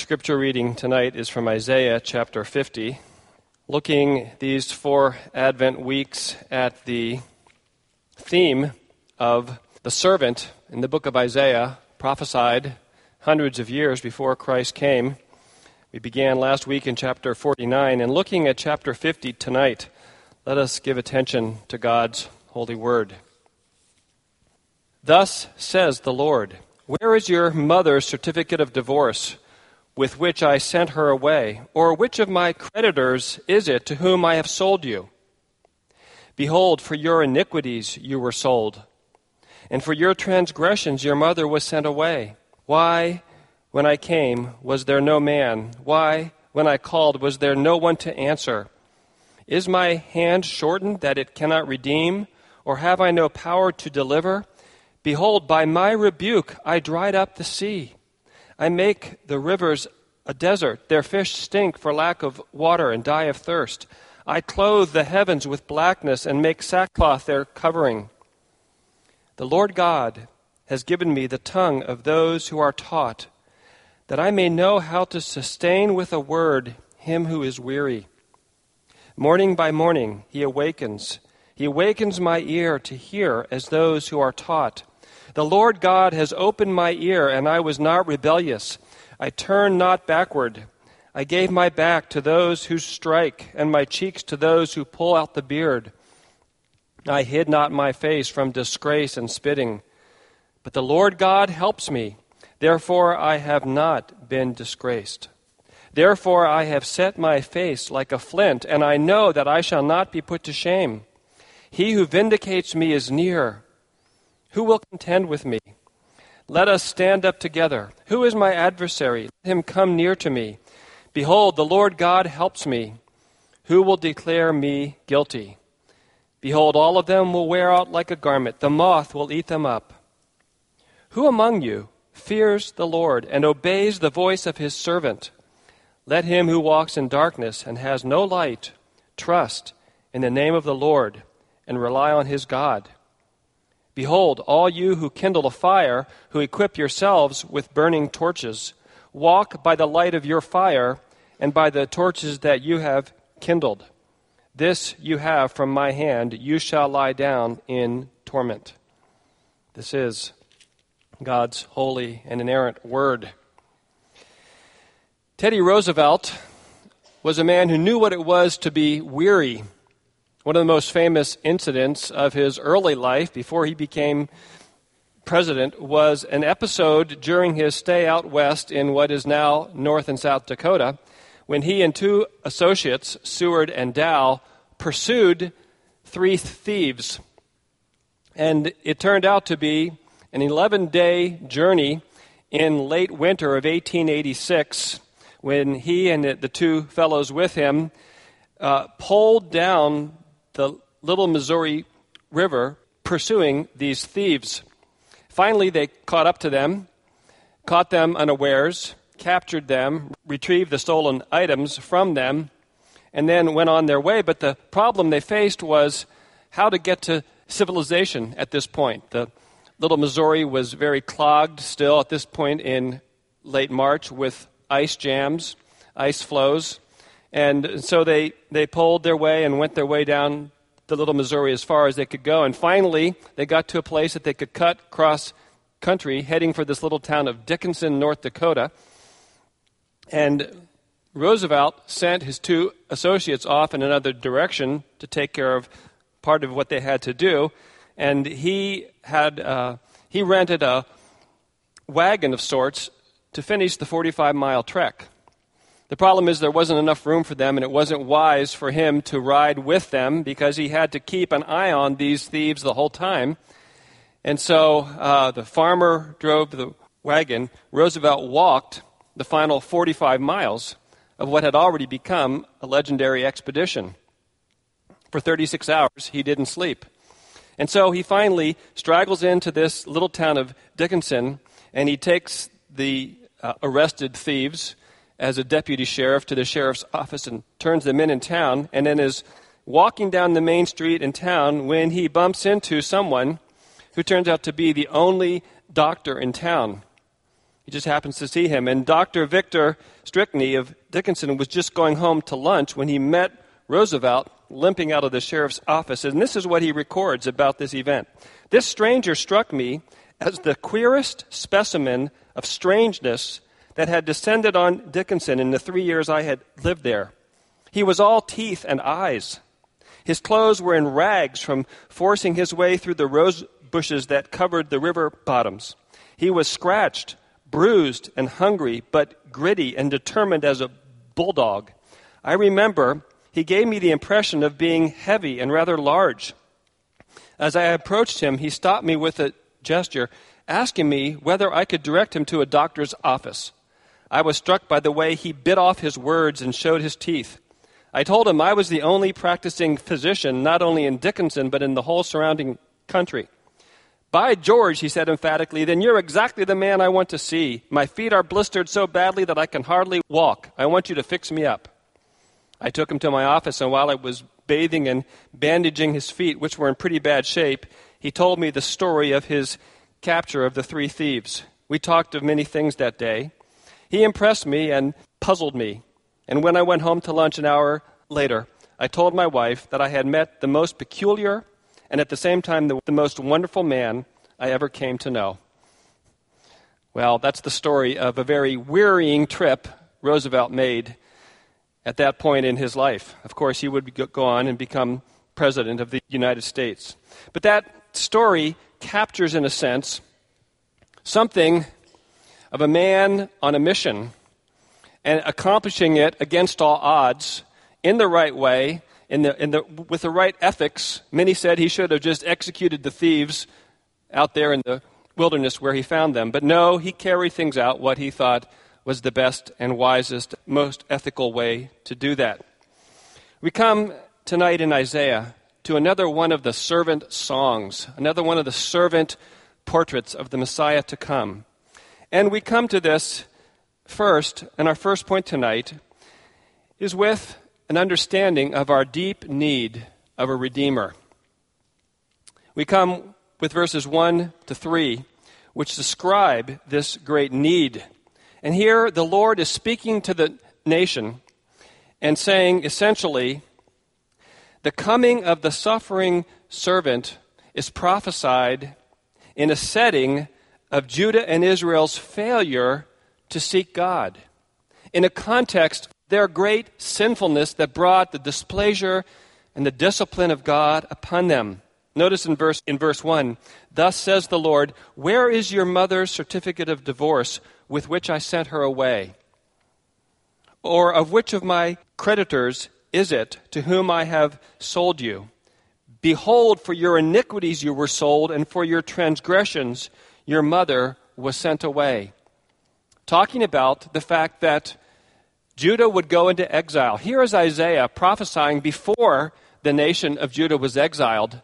Scripture reading tonight is from Isaiah chapter 50. Looking these four Advent weeks at the theme of the servant in the book of Isaiah, prophesied hundreds of years before Christ came. We began last week in chapter 49, and looking at chapter 50 tonight, let us give attention to God's holy word. Thus says the Lord Where is your mother's certificate of divorce? With which I sent her away? Or which of my creditors is it to whom I have sold you? Behold, for your iniquities you were sold, and for your transgressions your mother was sent away. Why, when I came, was there no man? Why, when I called, was there no one to answer? Is my hand shortened that it cannot redeem? Or have I no power to deliver? Behold, by my rebuke I dried up the sea. I make the rivers a desert. Their fish stink for lack of water and die of thirst. I clothe the heavens with blackness and make sackcloth their covering. The Lord God has given me the tongue of those who are taught, that I may know how to sustain with a word him who is weary. Morning by morning he awakens. He awakens my ear to hear as those who are taught. The Lord God has opened my ear, and I was not rebellious. I turned not backward. I gave my back to those who strike, and my cheeks to those who pull out the beard. I hid not my face from disgrace and spitting. But the Lord God helps me. Therefore I have not been disgraced. Therefore I have set my face like a flint, and I know that I shall not be put to shame. He who vindicates me is near. Who will contend with me? Let us stand up together. Who is my adversary? Let him come near to me. Behold, the Lord God helps me. Who will declare me guilty? Behold, all of them will wear out like a garment. The moth will eat them up. Who among you fears the Lord and obeys the voice of his servant? Let him who walks in darkness and has no light trust in the name of the Lord and rely on his God. Behold, all you who kindle a fire, who equip yourselves with burning torches, walk by the light of your fire and by the torches that you have kindled. This you have from my hand, you shall lie down in torment. This is God's holy and inerrant word. Teddy Roosevelt was a man who knew what it was to be weary one of the most famous incidents of his early life before he became president was an episode during his stay out west in what is now North and South Dakota when he and two associates, Sewall and Dow, pursued three thieves. And it turned out to be an 11 day journey in late winter of 1886 when he and the two fellows with him uh, pulled down the Little Missouri River pursuing these thieves. Finally, they caught up to them, caught them unawares, captured them, retrieved the stolen items from them, and then went on their way. But the problem they faced was how to get to civilization at this point. The Little Missouri was very clogged still at this point in late March with ice jams, ice floes. And so they, they pulled their way and went their way down the Little Missouri as far as they could go. And finally, they got to a place that they could cut cross country, heading for this little town of Dickinson, North Dakota. And Roosevelt sent his two associates off in another direction to take care of part of what they had to do. And he had uh, he rented a wagon of sorts to finish the 45 mile trek. The problem is there wasn't enough room for them, and it wasn't wise for him to ride with them because he had to keep an eye on these thieves the whole time. And so uh, the farmer drove the wagon. Roosevelt walked the final 45 miles of what had already become a legendary expedition. For 36 hours, he didn't sleep. And so he finally straggles into this little town of Dickinson, and he takes the uh, arrested thieves as a deputy sheriff to the sheriff's office and turns them in in town, and then is walking down the main street in town when he bumps into someone who turns out to be the only doctor in town. He just happens to see him. And Dr. Victor Stickney of Dickinson was just going home to lunch when he met Roosevelt limping out of the sheriff's office. And this is what he records about this event. This stranger struck me as the queerest specimen of strangeness that had descended on Dickinson in the three years I had lived there. He was all teeth and eyes. His clothes were in rags from forcing his way through the rose bushes that covered the river bottoms. He was scratched, bruised, and hungry, but gritty and determined as a bulldog. I remember he gave me the impression of being heavy and rather large. As I approached him, he stopped me with a gesture, asking me whether I could direct him to a doctor's office. I was struck by the way he bit off his words and showed his teeth. I told him I was the only practicing physician, not only in Dickinson, but in the whole surrounding country. By George, he said emphatically, then you're exactly the man I want to see. My feet are blistered so badly that I can hardly walk. I want you to fix me up. I took him to my office, and while I was bathing and bandaging his feet, which were in pretty bad shape, he told me the story of his capture of the three thieves. We talked of many things that day. He impressed me and puzzled me. And when I went home to lunch an hour later, I told my wife that I had met the most peculiar and at the same time the, the most wonderful man I ever came to know. Well, that's the story of a very wearying trip Roosevelt made at that point in his life. Of course, he would go on and become president of the United States. But that story captures, in a sense, something of a man on a mission and accomplishing it against all odds in the right way, in the, in the, with the right ethics. Many said he should have just executed the thieves out there in the wilderness where he found them. But no, he carried things out what he thought was the best and wisest, most ethical way to do that. We come tonight in Isaiah to another one of the servant songs, another one of the servant portraits of the Messiah to come. And we come to this first, and our first point tonight is with an understanding of our deep need of a Redeemer. We come with verses 1 to 3, which describe this great need. And here the Lord is speaking to the nation and saying essentially, the coming of the suffering servant is prophesied in a setting of Judah and Israel's failure to seek God. In a context, their great sinfulness that brought the displeasure and the discipline of God upon them. Notice in verse, in verse 1 Thus says the Lord, Where is your mother's certificate of divorce with which I sent her away? Or of which of my creditors is it to whom I have sold you? Behold, for your iniquities you were sold, and for your transgressions your mother was sent away. Talking about the fact that Judah would go into exile. Here is Isaiah prophesying before the nation of Judah was exiled,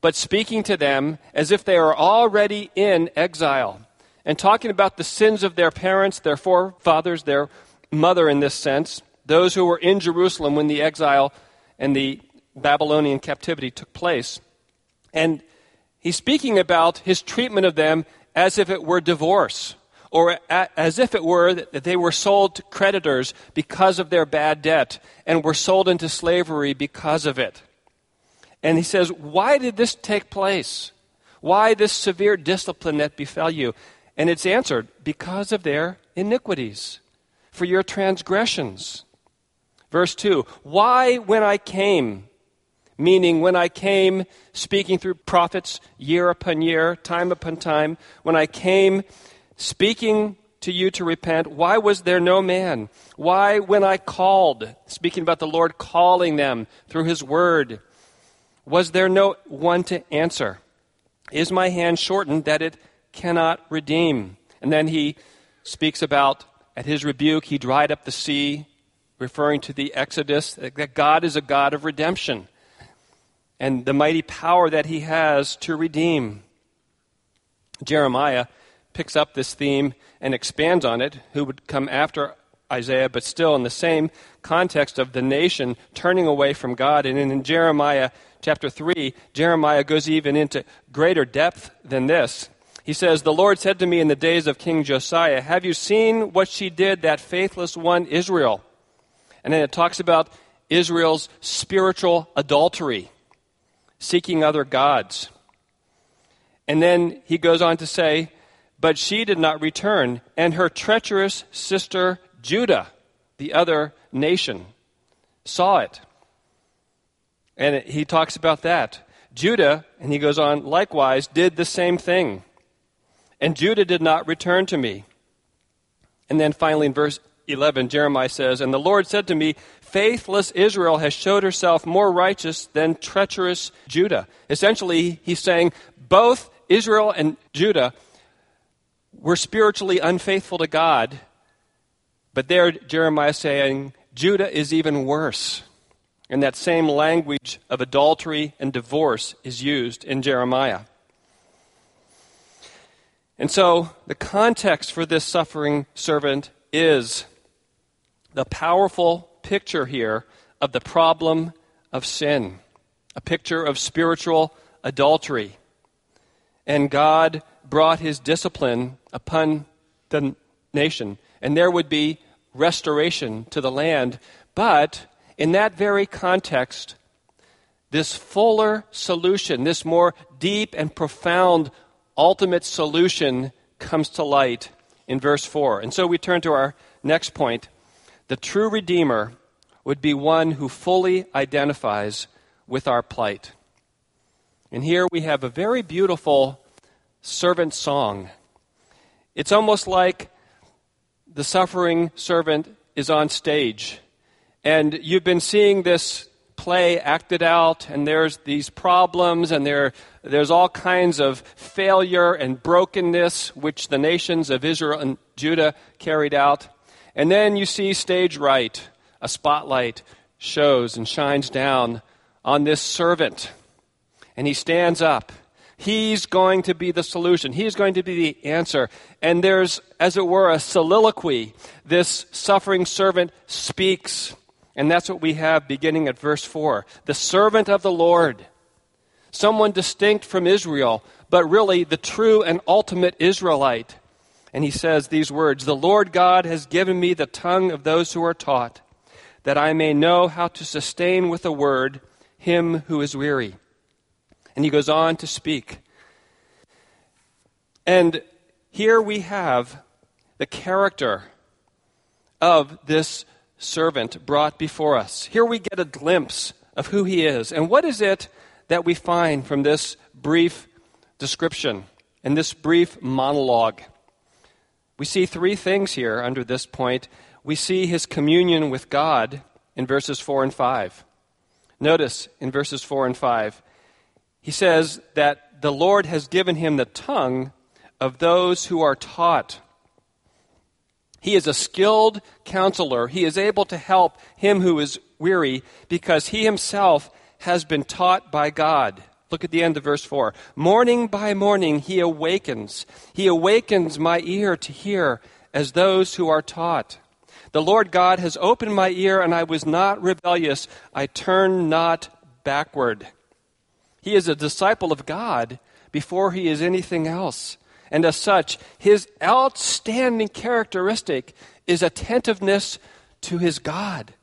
but speaking to them as if they are already in exile and talking about the sins of their parents, their forefathers, their mother in this sense, those who were in Jerusalem when the exile and the Babylonian captivity took place. And he's speaking about his treatment of them as if it were divorce, or as if it were that they were sold to creditors because of their bad debt and were sold into slavery because of it. And he says, Why did this take place? Why this severe discipline that befell you? And it's answered, Because of their iniquities, for your transgressions. Verse 2 Why, when I came, Meaning, when I came speaking through prophets year upon year, time upon time, when I came speaking to you to repent? Why was there no man? Why, when I called, speaking about the Lord calling them through his word, was there no one to answer? Is my hand shortened that it cannot redeem? And then he speaks about, at his rebuke, he dried up the sea, referring to the Exodus, that God is a God of redemption and the mighty power that he has to redeem. Jeremiah picks up this theme and expands on it, who would come after Isaiah, but still in the same context of the nation turning away from God. And in Jeremiah chapter 3, Jeremiah goes even into greater depth than this. He says, The Lord said to me in the days of King Josiah, Have you seen what she did, that faithless one, Israel? And then it talks about Israel's spiritual adultery, seeking other gods. And then he goes on to say, But she did not return, and her treacherous sister Judah, the other nation, saw it. And he talks about that. Judah, and he goes on, likewise did the same thing. And Judah did not return to me. And then finally in verse 11, Jeremiah says, And the Lord said to me, Faithless Israel has showed herself more righteous than treacherous Judah. Essentially, he's saying both Israel and Judah were spiritually unfaithful to God, but there Jeremiah is saying Judah is even worse. And that same language of adultery and divorce is used in Jeremiah. And so the context for this suffering servant is the powerful picture here of the problem of sin, a picture of spiritual adultery. And God brought his discipline upon the nation, and there would be restoration to the land. But in that very context, this fuller solution, this more deep and profound ultimate solution comes to light in verse 4. And so we turn to our next point the true Redeemer would be one who fully identifies with our plight. And here we have a very beautiful servant song. It's almost like the suffering servant is on stage. And you've been seeing this play acted out, and there's these problems, and there, there's all kinds of failure and brokenness which the nations of Israel and Judah carried out. And then you see stage right, a spotlight shows and shines down on this servant. And he stands up. He's going to be the solution. He's going to be the answer. And there's, as it were, a soliloquy. This suffering servant speaks. And that's what we have beginning at verse 4. The servant of the Lord. Someone distinct from Israel, but really the true and ultimate Israelite and he says these words The Lord God has given me the tongue of those who are taught, that I may know how to sustain with a word him who is weary. And he goes on to speak. And here we have the character of this servant brought before us. Here we get a glimpse of who he is. And what is it that we find from this brief description and this brief monologue? We see three things here under this point. We see his communion with God in verses 4 and 5. Notice in verses 4 and 5, he says that the Lord has given him the tongue of those who are taught. He is a skilled counselor. He is able to help him who is weary because he himself has been taught by God. Look at the end of verse 4. Morning by morning he awakens. He awakens my ear to hear as those who are taught. The Lord God has opened my ear, and I was not rebellious. I turn not backward. He is a disciple of God before he is anything else. And as such, his outstanding characteristic is attentiveness to his God.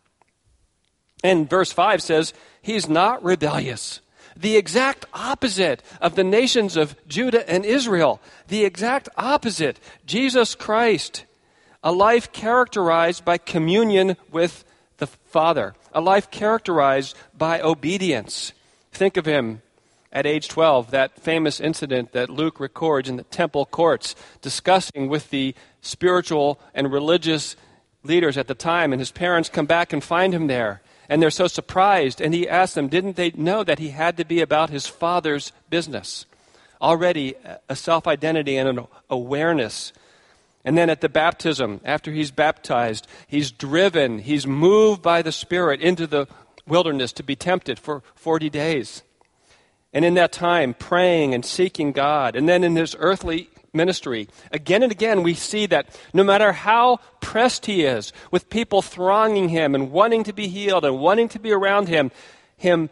And verse 5 says, He's not rebellious the exact opposite of the nations of Judah and Israel. The exact opposite. Jesus Christ. A life characterized by communion with the Father. A life characterized by obedience. Think of him at age 12, that famous incident that Luke records in the temple courts, discussing with the spiritual and religious leaders at the time, and his parents come back and find him there. And they're so surprised. And he asks them, didn't they know that he had to be about his father's business? Already a self identity and an awareness. And then at the baptism, after he's baptized, he's driven, he's moved by the Spirit into the wilderness to be tempted for 40 days. And in that time, praying and seeking God. And then in his earthly ministry. Again and again, we see that no matter how pressed he is, with people thronging him and wanting to be healed and wanting to be around him, him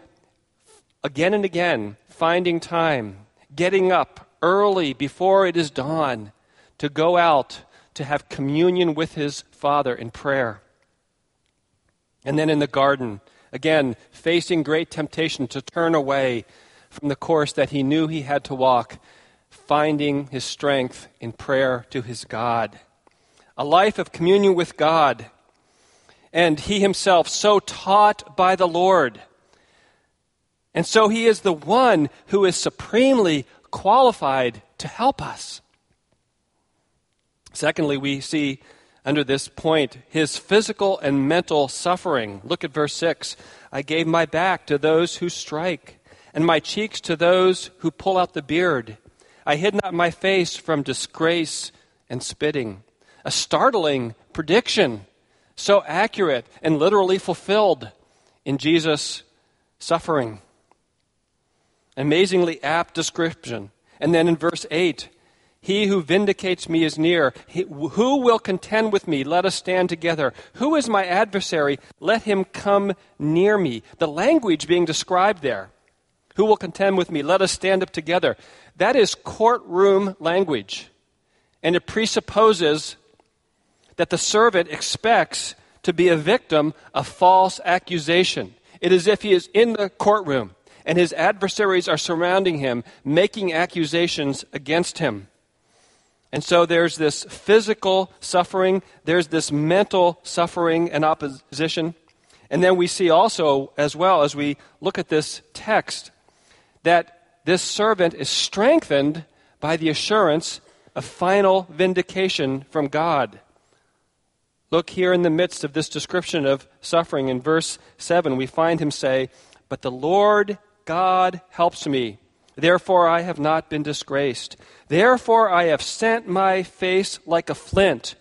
again and again finding time, getting up early before it is dawn to go out to have communion with his Father in prayer. And then in the garden, again, facing great temptation to turn away from the course that he knew he had to walk finding his strength in prayer to his God. A life of communion with God. And he himself so taught by the Lord. And so he is the one who is supremely qualified to help us. Secondly, we see under this point his physical and mental suffering. Look at verse 6. I gave my back to those who strike, and my cheeks to those who pull out the beard. I hid not my face from disgrace and spitting. A startling prediction, so accurate and literally fulfilled in Jesus' suffering. Amazingly apt description. And then in verse 8, he who vindicates me is near. He, who will contend with me? Let us stand together. Who is my adversary? Let him come near me. The language being described there. Who will contend with me? Let us stand up together. That is courtroom language. And it presupposes that the servant expects to be a victim of false accusation. It is if he is in the courtroom and his adversaries are surrounding him, making accusations against him. And so there's this physical suffering, there's this mental suffering and opposition. And then we see also, as well as we look at this text, that this servant is strengthened by the assurance of final vindication from God. Look here in the midst of this description of suffering in verse 7, we find him say, But the Lord God helps me. Therefore I have not been disgraced. Therefore I have sent my face like a flint,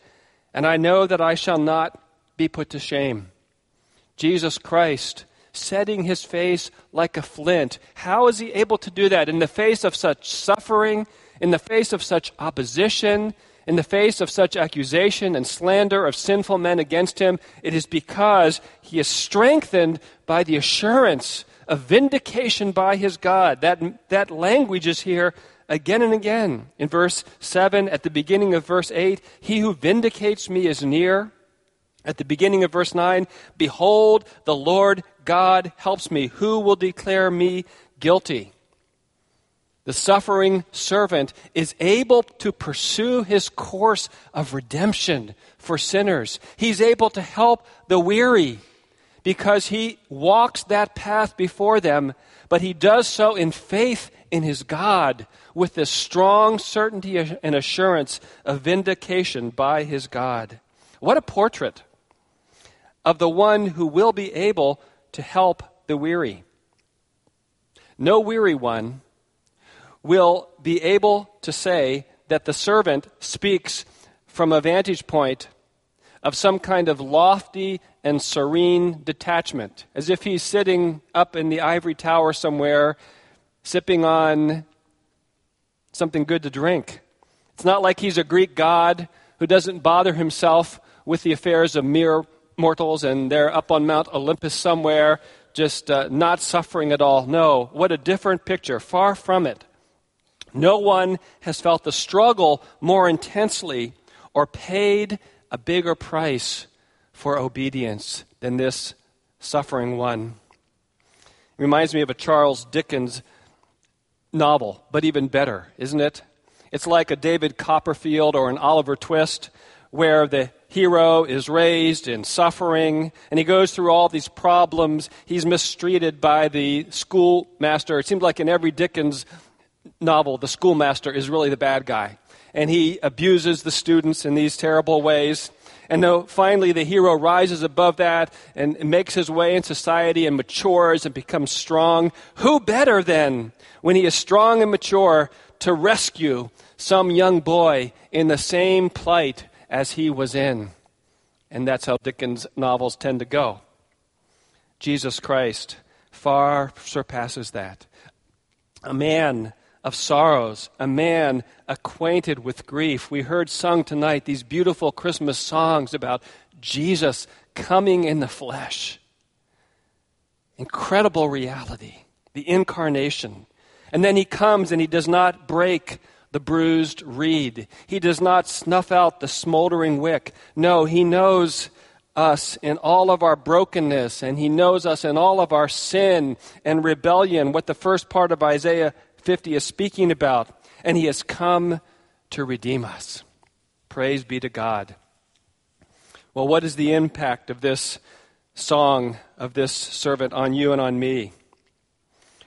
and I know that I shall not be put to shame. Jesus Christ setting his face like a flint. How is he able to do that in the face of such suffering, in the face of such opposition, in the face of such accusation and slander of sinful men against him? It is because he is strengthened by the assurance of vindication by his God. That, that language is here again and again. In verse 7, at the beginning of verse 8, he who vindicates me is near. At the beginning of verse 9, behold, the Lord God helps me. Who will declare me guilty? The suffering servant is able to pursue his course of redemption for sinners. He's able to help the weary because he walks that path before them, but he does so in faith in his God with this strong certainty and assurance of vindication by his God. What a portrait of the one who will be able to help the weary. No weary one will be able to say that the servant speaks from a vantage point of some kind of lofty and serene detachment, as if he's sitting up in the ivory tower somewhere, sipping on something good to drink. It's not like he's a Greek god who doesn't bother himself with the affairs of mere mortals and they're up on Mount Olympus somewhere, just uh, not suffering at all. No, what a different picture. Far from it. No one has felt the struggle more intensely or paid a bigger price for obedience than this suffering one. It reminds me of a Charles Dickens novel, but even better, isn't it? It's like a David Copperfield or an Oliver Twist where the hero is raised in suffering, and he goes through all these problems. He's mistreated by the schoolmaster. It seems like in every Dickens novel, the schoolmaster is really the bad guy. and he abuses the students in these terrible ways. And though finally the hero rises above that and makes his way in society and matures and becomes strong, who better then, when he is strong and mature, to rescue some young boy in the same plight as he was in? And that's how Dickens' novels tend to go. Jesus Christ far surpasses that. A man of sorrows, a man acquainted with grief. We heard sung tonight these beautiful Christmas songs about Jesus coming in the flesh. Incredible reality, the incarnation. And then he comes and he does not break the bruised reed. He does not snuff out the smoldering wick. No, he knows us in all of our brokenness, and he knows us in all of our sin and rebellion, what the first part of Isaiah 50 is speaking about. And he has come to redeem us. Praise be to God. Well, what is the impact of this song of this servant on you and on me?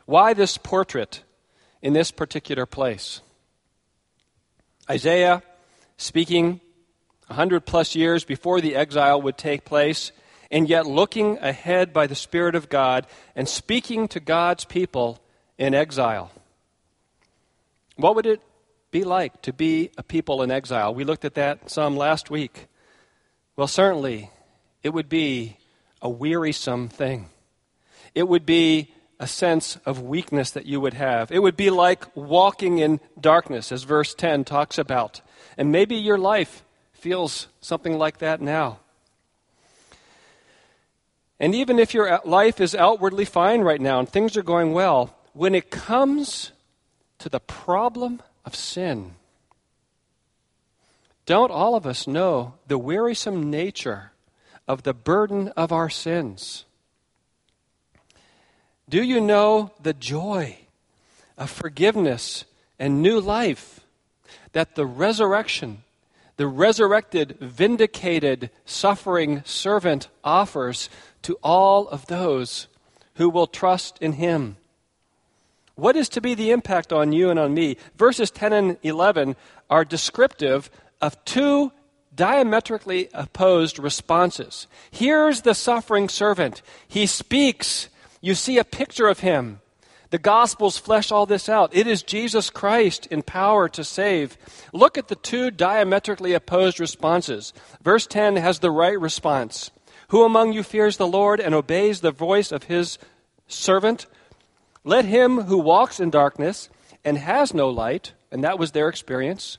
Why this portrait in this particular place? Isaiah, speaking a hundred plus years before the exile would take place, and yet looking ahead by the Spirit of God and speaking to God's people in exile. What would it be like to be a people in exile? We looked at that some last week. Well, certainly, it would be a wearisome thing. It would be a sense of weakness that you would have. It would be like walking in darkness, as verse 10 talks about. And maybe your life feels something like that now. And even if your life is outwardly fine right now and things are going well, when it comes to the problem of sin, don't all of us know the wearisome nature of the burden of our sins? Do you know the joy of forgiveness and new life that the resurrection, the resurrected, vindicated, suffering servant offers to all of those who will trust in him? What is to be the impact on you and on me? Verses 10 and 11 are descriptive of two diametrically opposed responses. Here's the suffering servant. He speaks you see a picture of him. The Gospels flesh all this out. It is Jesus Christ in power to save. Look at the two diametrically opposed responses. Verse 10 has the right response Who among you fears the Lord and obeys the voice of his servant? Let him who walks in darkness and has no light, and that was their experience,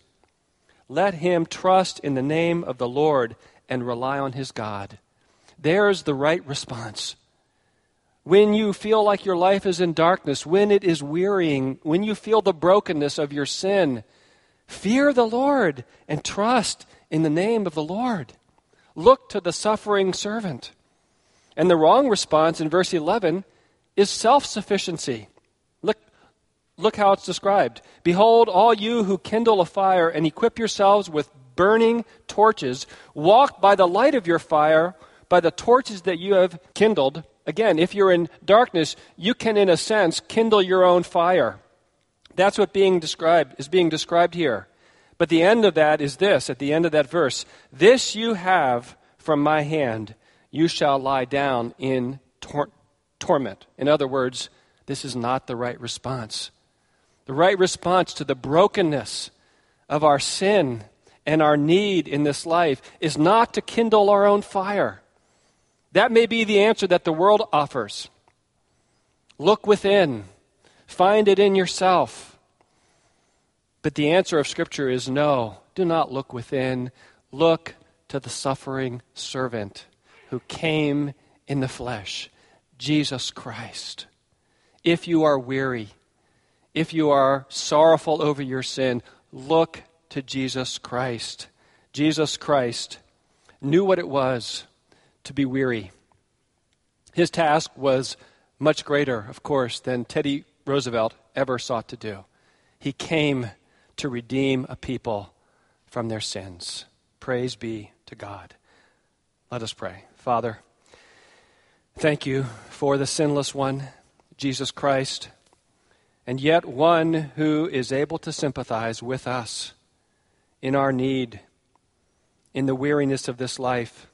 let him trust in the name of the Lord and rely on his God. There's the right response when you feel like your life is in darkness, when it is wearying, when you feel the brokenness of your sin, fear the Lord and trust in the name of the Lord. Look to the suffering servant. And the wrong response in verse 11 is self sufficiency. Look, look how it's described. Behold, all you who kindle a fire and equip yourselves with burning torches, walk by the light of your fire, by the torches that you have kindled Again, if you're in darkness, you can, in a sense, kindle your own fire. That's what being described is being described here. But the end of that is this at the end of that verse This you have from my hand, you shall lie down in tor- torment. In other words, this is not the right response. The right response to the brokenness of our sin and our need in this life is not to kindle our own fire. That may be the answer that the world offers. Look within, find it in yourself. But the answer of Scripture is no, do not look within. Look to the suffering servant who came in the flesh, Jesus Christ. If you are weary, if you are sorrowful over your sin, look to Jesus Christ. Jesus Christ knew what it was to be weary. His task was much greater, of course, than Teddy Roosevelt ever sought to do. He came to redeem a people from their sins. Praise be to God. Let us pray. Father, thank you for the sinless one, Jesus Christ, and yet one who is able to sympathize with us in our need, in the weariness of this life,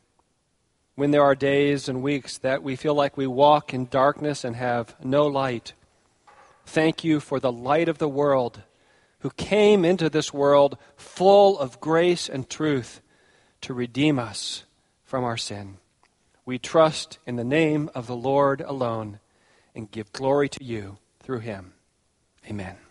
when there are days and weeks that we feel like we walk in darkness and have no light. Thank you for the light of the world who came into this world full of grace and truth to redeem us from our sin. We trust in the name of the Lord alone and give glory to you through him. Amen.